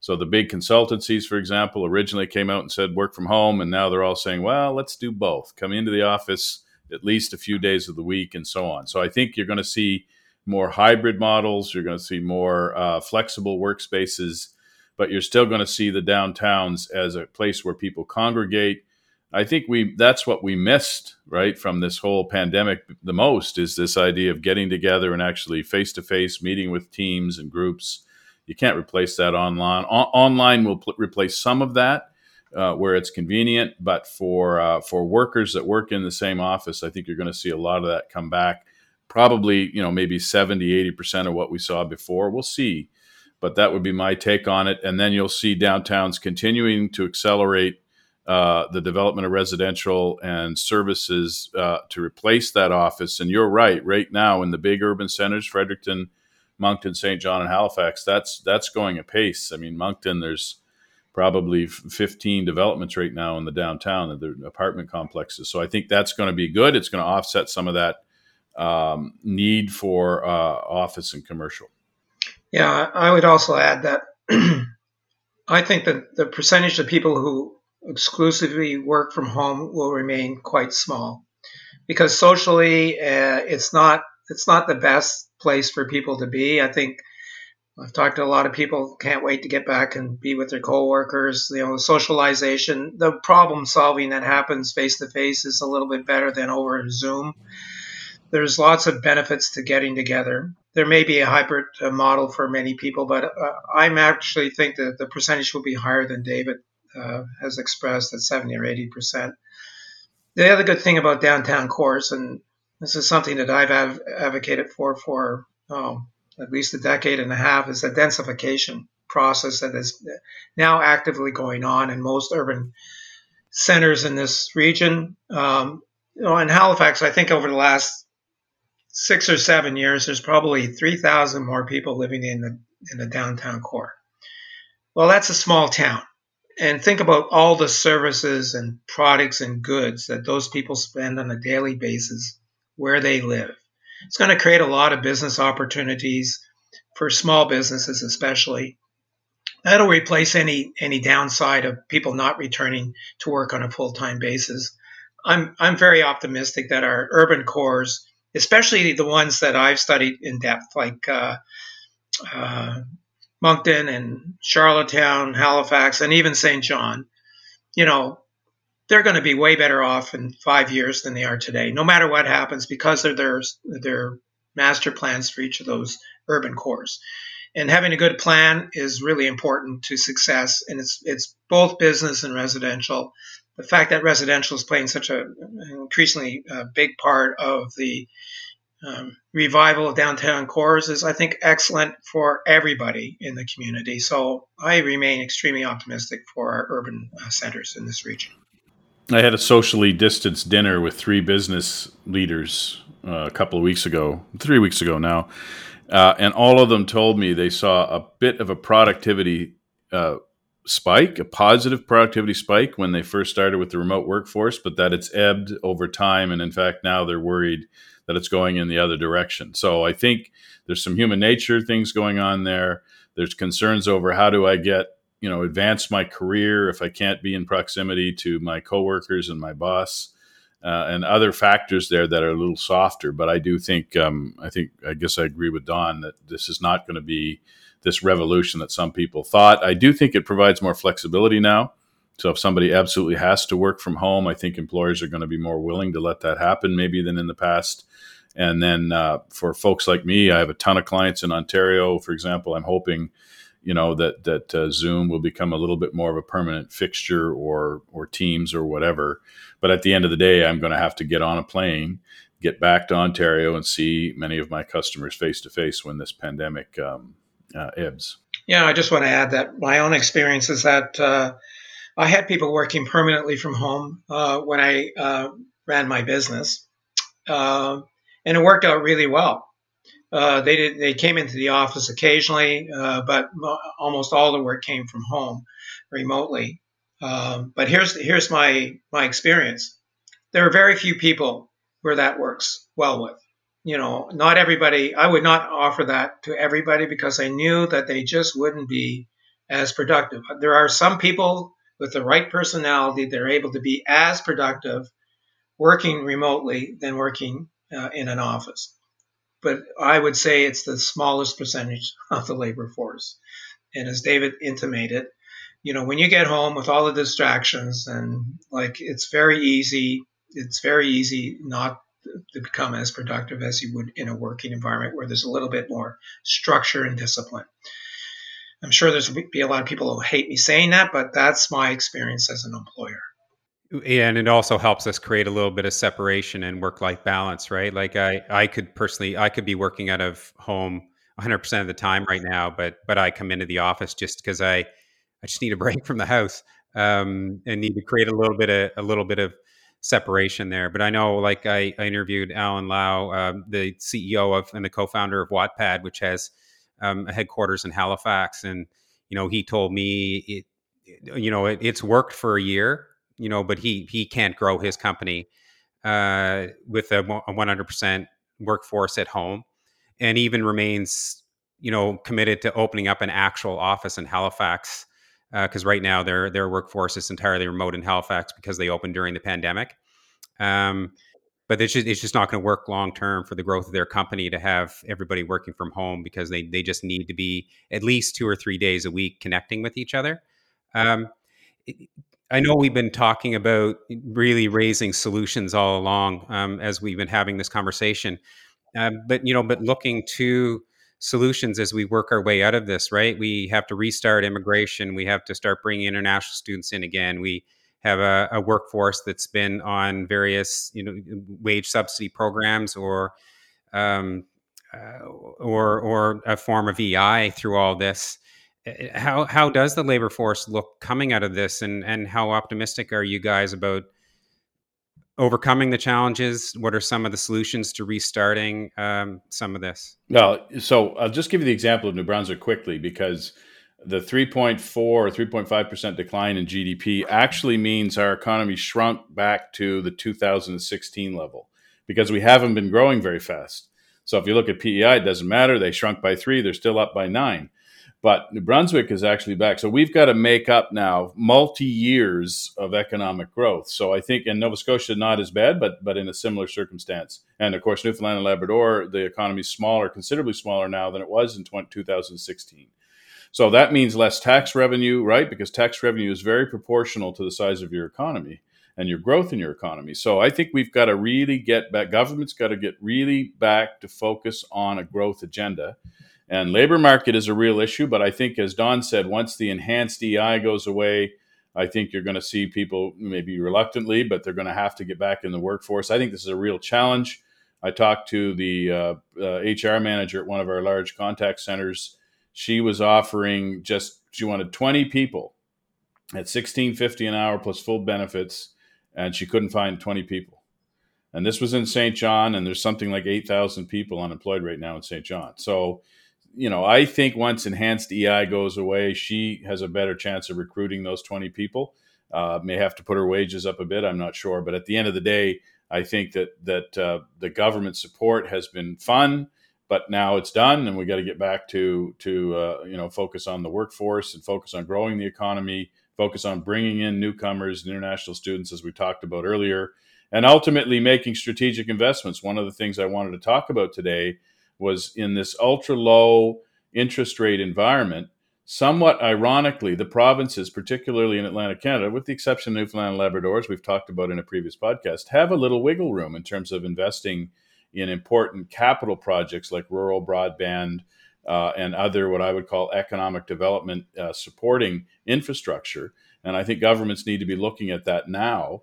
So the big consultancies, for example, originally came out and said work from home, and now they're all saying, well, let's do both. Come into the office at least a few days of the week, and so on. So I think you're going to see more hybrid models. You're going to see more uh, flexible workspaces, but you're still going to see the downtowns as a place where people congregate. I think we that's what we missed right from this whole pandemic the most is this idea of getting together and actually face to face meeting with teams and groups you can't replace that online. O- online will pl- replace some of that uh, where it's convenient, but for uh, for workers that work in the same office, I think you're going to see a lot of that come back. Probably, you know, maybe 70, 80% of what we saw before. We'll see. but that would be my take on it. And then you'll see downtowns continuing to accelerate uh, the development of residential and services uh, to replace that office. And you're right, right now in the big urban centers, Fredericton, Moncton, Saint John, and Halifax, that's that's going apace. I mean, Moncton, there's probably 15 developments right now in the downtown, the apartment complexes. So I think that's going to be good. It's going to offset some of that um, need for uh, office and commercial. Yeah, I would also add that I think that the percentage of people who exclusively work from home will remain quite small because socially uh, it's not it's not the best place for people to be. I think I've talked to a lot of people can't wait to get back and be with their coworkers. You know, socialization, the problem solving that happens face to face is a little bit better than over Zoom. There's lots of benefits to getting together. There may be a hybrid uh, model for many people, but uh, I'm actually think that the percentage will be higher than David uh, has expressed at 70 or 80 percent. The other good thing about downtown cores, and this is something that I've av- advocated for for oh, at least a decade and a half, is the densification process that is now actively going on in most urban centers in this region. Um, you know, in Halifax, I think over the last six or seven years, there's probably 3,000 more people living in the in the downtown core. Well, that's a small town. And think about all the services and products and goods that those people spend on a daily basis where they live. It's going to create a lot of business opportunities for small businesses, especially. That'll replace any any downside of people not returning to work on a full time basis. I'm I'm very optimistic that our urban cores especially the ones that I've studied in depth, like uh, uh, Moncton and Charlottetown, Halifax, and even Saint John, you know, they're going to be way better off in five years than they are today, no matter what happens, because of their their master plans for each of those urban cores. And having a good plan is really important to success, and it's it's both business and residential the fact that residential is playing such a, an increasingly uh, big part of the um, revival of downtown cores is, I think, excellent for everybody in the community. So I remain extremely optimistic for our urban uh, centers in this region. I had a socially distanced dinner with three business leaders uh, a couple of weeks ago, three weeks ago now, uh, and all of them told me they saw a bit of a productivity uh, spike, a positive productivity spike when they first started with the remote workforce, but that it's ebbed over time. And in fact, now they're worried that it's going in the other direction. So I think there's some human nature things going on there. There's concerns over how do I get, you know, advance my career if I can't be in proximity to my coworkers and my boss. Uh, and other factors there that are a little softer, but I do think um, I think I guess I agree with Don that this is not going to be this revolution that some people thought. I do think it provides more flexibility now. So if somebody absolutely has to work from home, I think employers are going to be more willing to let that happen maybe than in the past. And then uh, for folks like me, I have a ton of clients in Ontario, for example. I'm hoping, you know, that that uh, Zoom will become a little bit more of a permanent fixture, or or Teams, or whatever. But at the end of the day, I'm going to have to get on a plane, get back to Ontario, and see many of my customers face to face when this pandemic um, uh, ebbs. Yeah, I just want to add that my own experience is that uh, I had people working permanently from home uh, when I uh, ran my business, uh, and it worked out really well. Uh, they did. They came into the office occasionally, but almost all the work came from home, remotely. Um, but here's here's my my experience. There are very few people where that works well with you know, not everybody, I would not offer that to everybody because I knew that they just wouldn't be as productive. There are some people with the right personality that are able to be as productive working remotely than working uh, in an office. But I would say it's the smallest percentage of the labor force. And as David intimated, you know, when you get home with all the distractions and like it's very easy, it's very easy not to become as productive as you would in a working environment where there's a little bit more structure and discipline. I'm sure there's be a lot of people who hate me saying that, but that's my experience as an employer. And it also helps us create a little bit of separation and work-life balance, right? Like I, I could personally, I could be working out of home 100% of the time right now, but but I come into the office just because I I just need a break from the house um, and need to create a little bit of a little bit of separation there. But I know, like I, I interviewed Allen Lau, um, the CEO of and the co-founder of Wattpad, which has um, a headquarters in Halifax, and you know he told me it, you know it, it's worked for a year, you know, but he he can't grow his company uh, with a 100% workforce at home, and even remains you know committed to opening up an actual office in Halifax because uh, right now their their workforce is entirely remote in Halifax because they opened during the pandemic. Um, but it's just, it's just not going to work long term for the growth of their company to have everybody working from home because they they just need to be at least two or three days a week connecting with each other. Um, I know we've been talking about really raising solutions all along um, as we've been having this conversation, um, but you know, but looking to solutions as we work our way out of this. Right, we have to restart immigration. We have to start bringing international students in again. We have a, a, workforce that's been on various you know wage subsidy programs or um, uh, or or a form of EI through all this. How how does the labor force look coming out of this, and and how optimistic are you guys about overcoming the challenges? What are some of the solutions to restarting um, some of this? Well, so I'll just give you the example of New Brunswick quickly because the 3.4 or 3.5% decline in GDP actually means our economy shrunk back to the 2016 level because we haven't been growing very fast. So if you look at PEI, it doesn't matter. They shrunk by three, they're still up by nine. But New Brunswick is actually back. So we've got to make up now multi years of economic growth. So I think in Nova Scotia, not as bad, but but in a similar circumstance. And of course, Newfoundland and Labrador, the economy is smaller, considerably smaller now than it was in 20, 2016. So that means less tax revenue, right? Because tax revenue is very proportional to the size of your economy and your growth in your economy. So I think we've got to really get back, government's got to get really back to focus on a growth agenda. And labor market is a real issue, but I think, as Don said, once the enhanced EI goes away, I think you're going to see people maybe reluctantly, but they're going to have to get back in the workforce. I think this is a real challenge. I talked to the uh, uh, HR manager at one of our large contact centers she was offering just she wanted 20 people at 1650 an hour plus full benefits and she couldn't find 20 people and this was in saint john and there's something like 8000 people unemployed right now in saint john so you know i think once enhanced ei goes away she has a better chance of recruiting those 20 people. Uh, may have to put her wages up a bit i'm not sure. But at the end of the day i think that that uh, the government support has been fun but now it's done and we got to get back to to uh, you know focus on the workforce and focus on growing the economy focus on bringing in newcomers and international students as we talked about earlier and ultimately making strategic investments. One of the things i wanted to talk about today was in this ultra low interest rate environment somewhat ironically the provinces particularly in atlantic canada with the exception of newfoundland and labrador as we've talked about in a previous podcast have a little wiggle room in terms of investing in important capital projects like rural broadband uh, and other what I would call economic development uh, supporting infrastructure. And I think governments need to be looking at that now,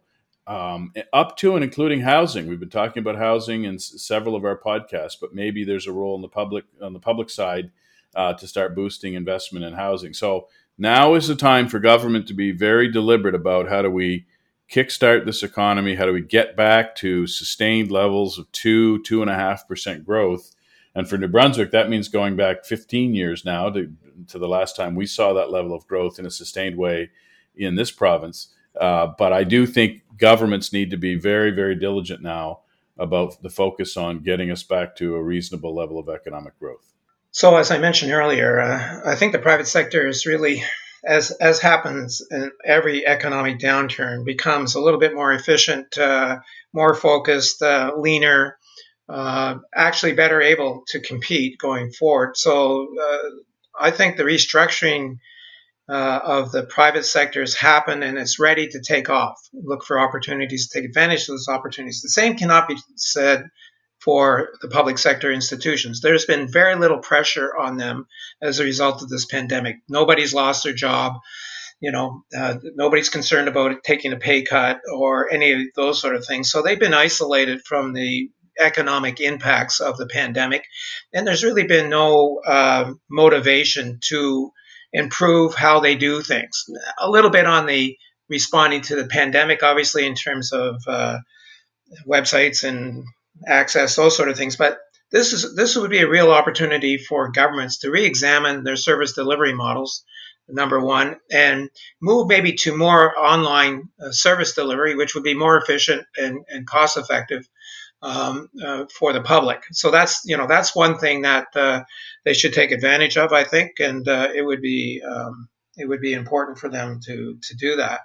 um, up to and including housing. We've been talking about housing in s- several of our podcasts, but maybe there's a role in the public on the public side uh, to start boosting investment in housing. So now is the time for government to be very deliberate about how do we kickstart this economy? How do we get back to sustained levels of two, two and a half percent growth? And for New Brunswick, that means going back 15 years now to, to the last time we saw that level of growth in a sustained way in this province. Uh, but I do think governments need to be very, very diligent now about the focus on getting us back to a reasonable level of economic growth. So, as I mentioned earlier, uh, I think the private sector is really as as happens in every economic downturn, becomes a little bit more efficient, uh, more focused, uh, leaner, uh, actually better able to compete going forward. So uh, I think the restructuring uh, of the private sector has happened and it's ready to take off. Look for opportunities, to take advantage of those opportunities. The same cannot be said for the public sector institutions. There's been very little pressure on them as a result of this pandemic. Nobody's lost their job. You know, uh, nobody's concerned about taking a pay cut or any of those sort of things. So they've been isolated from the economic impacts of the pandemic, and there's really been no uh, motivation to improve how they do things. A little bit on the responding to the pandemic, obviously, in terms of uh, websites and access, those sort of things. But this is this would be a real opportunity for governments to re-examine their service delivery models. Number one, and move maybe to more online uh, service delivery, which would be more efficient and, and cost effective um, uh, for the public. So that's you know that's one thing that uh, they should take advantage of, I think, and uh, it would be um, it would be important for them to to do that.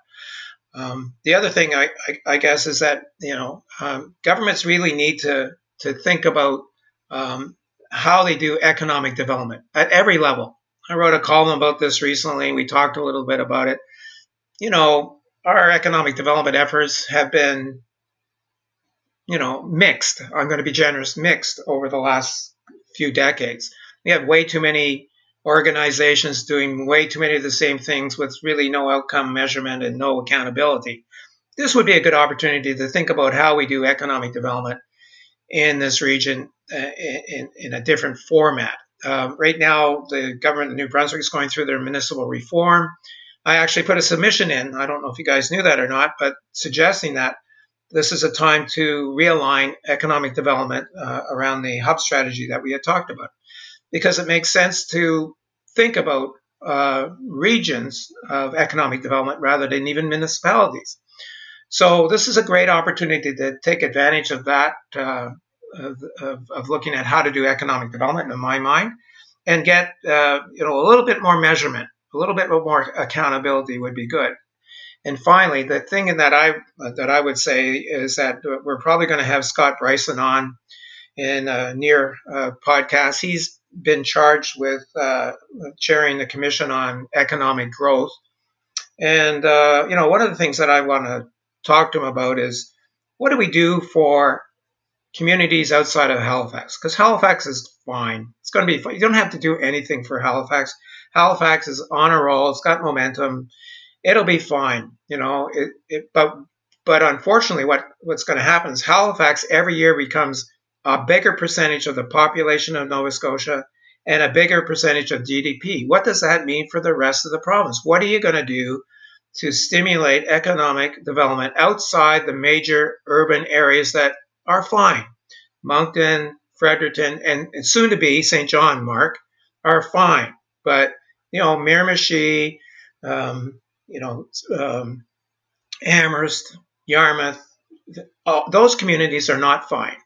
Um, the other thing I, I, I, guess is that you know um, governments really need to to think about um, how they do economic development at every level. I wrote a column about this recently. We talked a little bit about it. You know, our economic development efforts have been, you know, mixed. I'm going to be generous, mixed over the last few decades. We have way too many organizations doing way too many of the same things with really no outcome measurement and no accountability. This would be a good opportunity to think about how we do economic development in this region uh, in, in, a different format. Um, right now, the government of New Brunswick is going through their municipal reform. I actually put a submission in. I don't know if you guys knew that or not, but suggesting that this is a time to realign economic development uh, around the hub strategy that we had talked about because it makes sense to think about uh, regions of economic development rather than even municipalities. So this is a great opportunity to take advantage of that, uh, of, of, of, looking at how to do economic development in my mind, and get uh, you know a little bit more measurement, a little bit more accountability would be good. And finally, the thing that I that I would say is that we're probably going to have Scott Brison on in a near uh, podcast. He's been charged with uh, chairing the Commission on Economic Growth. And, uh, you know, one of the things that I want to talk to him about is what do we do for communities outside of Halifax? Because Halifax is fine. It's going to be fine. You don't have to do anything for Halifax. Halifax is on a roll. It's got momentum. It'll be fine. You know, it, it but but unfortunately, what, what's going to happen is Halifax every year becomes a bigger percentage of the population of Nova Scotia and a bigger percentage of GDP. What does that mean for the rest of the province? What are you going to do to stimulate economic development outside the major urban areas that are fine? Moncton, Fredericton, and, and soon to be Saint John, Mark, are fine. But, you know, Miramichi, um, you know, um, Amherst, Yarmouth, all, those communities are not fine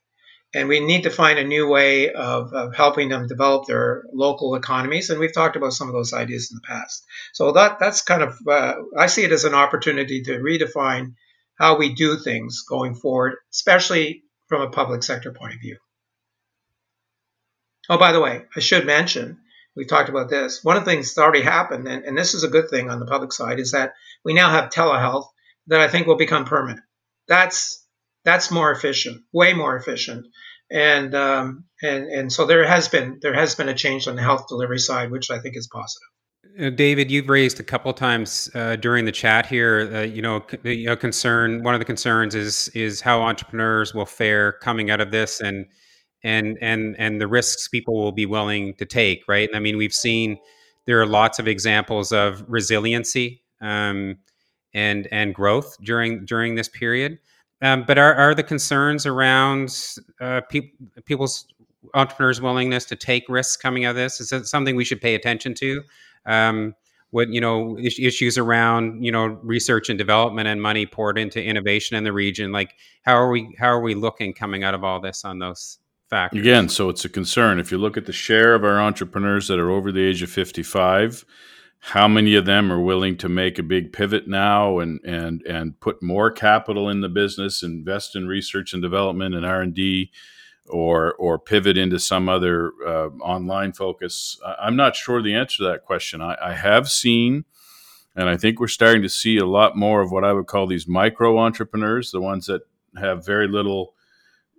and we need to find a new way of, of, helping them develop their local economies. And we've talked about some of those ideas in the past. So that that's kind of uh, I see it as an opportunity to redefine how we do things going forward, especially from a public sector point of view. Oh, by the way, I should mention we talked about this. One of the things that's already happened, and, and this is a good thing on the public side, is that we now have telehealth that I think will become permanent. That's that's more efficient, way more efficient. And um, and and so there has been there has been a change on the health delivery side, which I think is positive. Uh, David, you've raised a couple times uh, during the chat here. Uh, you know, a concern. One of the concerns is is how entrepreneurs will fare coming out of this, and and and and the risks people will be willing to take. Right. I mean, we've seen there are lots of examples of resiliency um, and and growth during during this period. Um, but are, are the concerns around uh, pe- people's entrepreneurs' willingness to take risks coming out of this? Is that something we should pay attention to? Um, what you know is- issues around you know research and development and money poured into innovation in the region like how are we how are we looking coming out of all this on those again so it's a concern if you look at the share of our entrepreneurs that are over the age of 55 how many of them are willing to make a big pivot now and and and put more capital in the business, invest in research and development and R and D, or or pivot into some other uh, online focus? I'm not sure the answer to that question. I, I have seen, and I think we're starting to see a lot more of what I would call these micro entrepreneurs, the ones that have very little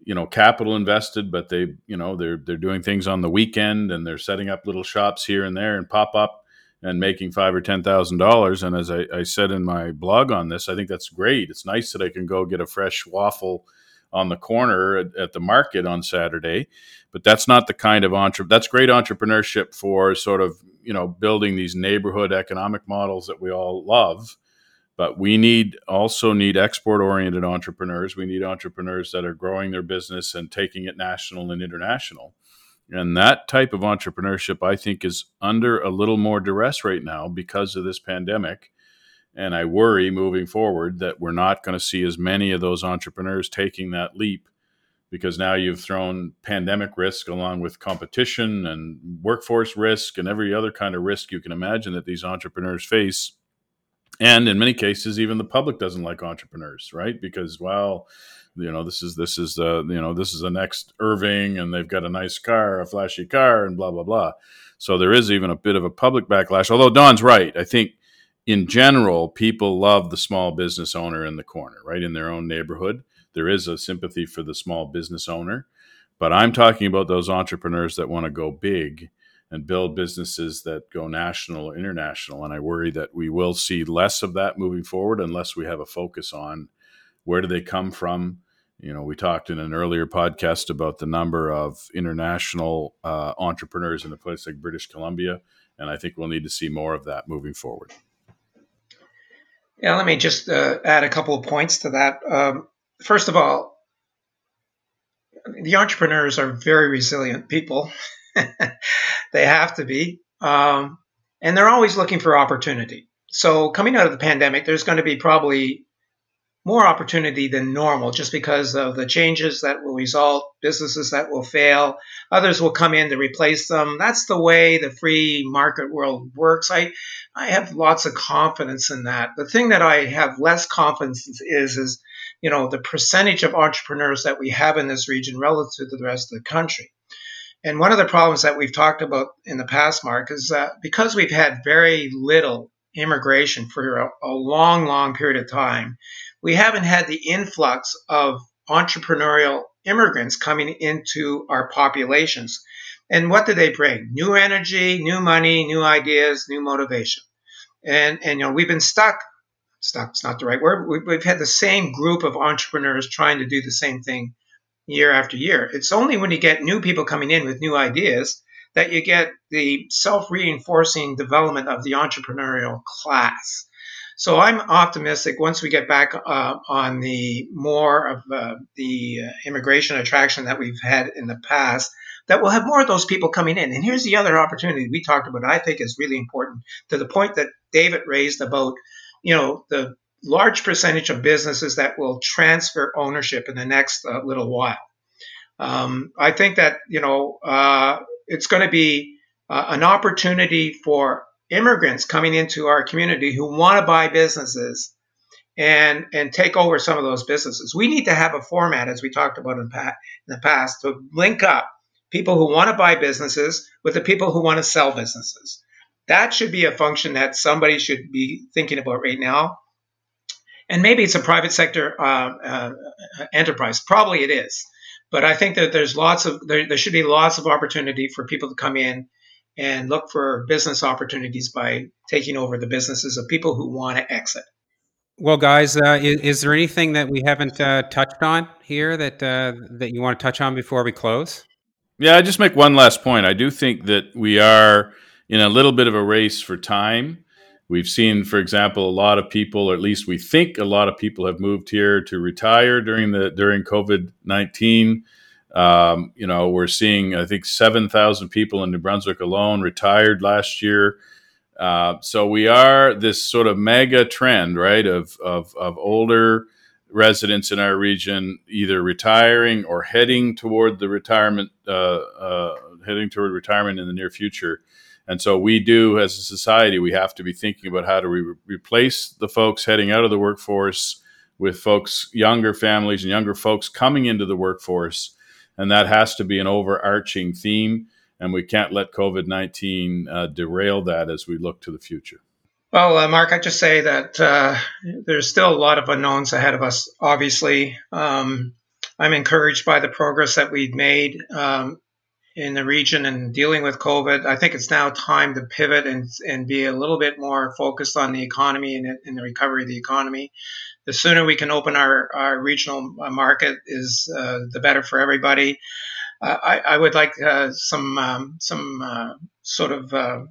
you know capital invested but they you know they're they're doing things on the weekend and they're setting up little shops here and there and pop up and making five or ten thousand dollars. And as I, I, said in my blog on this, I think that's great. It's nice that I can go get a fresh waffle on the corner at, at the market on Saturday. But that's not the kind of entre- that's great entrepreneurship for sort of you know building these neighborhood economic models that we all love. But we need also need export oriented entrepreneurs. We need entrepreneurs that are growing their business and taking it national and international. And that type of entrepreneurship, I think, is under a little more duress right now because of this pandemic. And I worry moving forward that we're not going to see as many of those entrepreneurs taking that leap because now you've thrown pandemic risk along with competition and workforce risk and every other kind of risk you can imagine that these entrepreneurs face. And in many cases, even the public doesn't like entrepreneurs, right? Because, well, you know this is this is uh, you know this is the next Irving and they've got a nice car, a flashy car, and blah blah blah. So there is even a bit of a public backlash. Although Don's right, I think in general people love the small business owner in the corner, right in their own neighborhood. There is a sympathy for the small business owner, but I'm talking about those entrepreneurs that want to go big and build businesses that go national or international. And I worry that we will see less of that moving forward unless we have a focus on where do they come from you know, we talked in an earlier podcast about the number of international uh, entrepreneurs in a place like British Columbia, and I think we'll need to see more of that moving forward. Yeah, let me just uh, add a couple of points to that. Um, first of all, the entrepreneurs are very resilient people. they have to be. Um, and they're always looking for opportunity. So, coming out of the pandemic, there's going to be probably more opportunity than normal just because of the changes that will result, businesses that will fail, others will come in to replace them. That's the way the free market world works. I, I have lots of confidence in that. The thing that I have less confidence is, is, you know, the percentage of entrepreneurs that we have in this region relative to the rest of the country. And one of the problems that we've talked about in the past, Mark, is that because we've had very little immigration for a, a long, long period of time, we haven't had the influx of entrepreneurial immigrants coming into our populations. And what do they bring? New energy, new money, new ideas, new motivation. And, and you know, we've been stuck. Stuck is not the right word. We've had the same group of entrepreneurs trying to do the same thing year after year. It's only when you get new people coming in with new ideas that you get the self reinforcing development of the entrepreneurial class. So I'm optimistic once we get back uh, on the more of uh, the uh, immigration attraction that we've had in the past, that we'll have more of those people coming in. And here's the other opportunity we talked about. I think is really important to the point that David raised about, you know, the large percentage of businesses that will transfer ownership in the next uh, little while. Um, I think that you know uh, it's going to be uh, an opportunity for immigrants coming into our community who want to buy businesses and and take over some of those businesses. We need to have a format, as we talked about in, in the past, to link up people who want to buy businesses with the people who want to sell businesses. That should be a function that somebody should be thinking about right now. And maybe it's a private sector uh, uh, enterprise. Probably it is. But I think that there's lots of there, there should be lots of opportunity for people to come in and look for business opportunities by taking over the businesses of people who want to exit. Well, guys, uh, is, is, there anything that we haven't uh, touched on here that uh, that you want to touch on before we close? Yeah, I just make one last point. I do think that we are in a little bit of a race for time. We've seen, for example, a lot of people, or at least we think a lot of people, have moved here to retire during the during COVID nineteen. Um, you know, we're seeing, I think, 7,000 people in New Brunswick alone retired last year. Uh, so we are this sort of mega trend, right, of, of, of older residents in our region either retiring or heading toward the retirement, uh, uh, heading toward retirement in the near future. And so we do, as a society, we have to be thinking about how do we re- replace the folks heading out of the workforce with folks, younger families and younger folks coming into the workforce and that has to be an overarching theme. And we can't let COVID 19 uh, derail that as we look to the future. Well, uh, Mark, I just say that uh, there's still a lot of unknowns ahead of us, obviously. Um, I'm encouraged by the progress that we've made um, in the region and dealing with COVID. I think it's now time to pivot and, and be a little bit more focused on the economy and, and the recovery of the economy the sooner we can open our, our regional uh, market is uh, the better for everybody. Uh, I, I, would like uh, some um, some uh, sort of uh,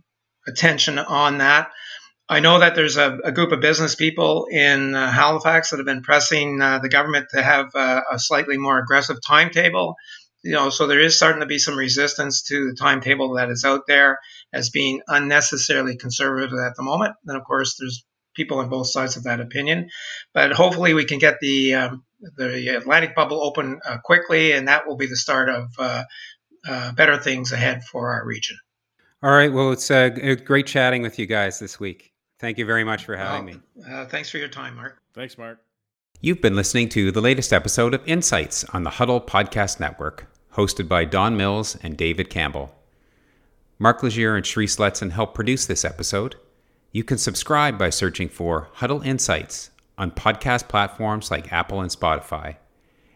attention on that. I know that there's a, a group of business people in Halifax that have been pressing the government to have a slightly more aggressive timetable you know, so there is starting to be some resistance to the timetable that is out there as being unnecessarily conservative at the moment. And of course, there's people on both sides of that opinion, but hopefully we can get the um, the Atlantic bubble open uh, quickly, and that will be the start of uh, uh, better things ahead for our region. All right. Well, it's uh, great chatting with you guys this week. Thank you very much for having well, me. Uh, thanks for your time, Mark. Thanks, Mark. You've been listening to the latest episode of Insights on the Huddle Podcast Network, hosted by Don Mills and David Campbell. Mark Leger and Cherise Letson help produce this episode. You can subscribe by searching for Huddle Insights on podcast platforms like Apple and Spotify.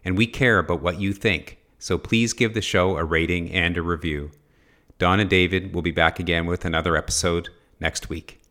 And we care about what you think, so please give the show a rating and a review. Don and David will be back again with another episode next week.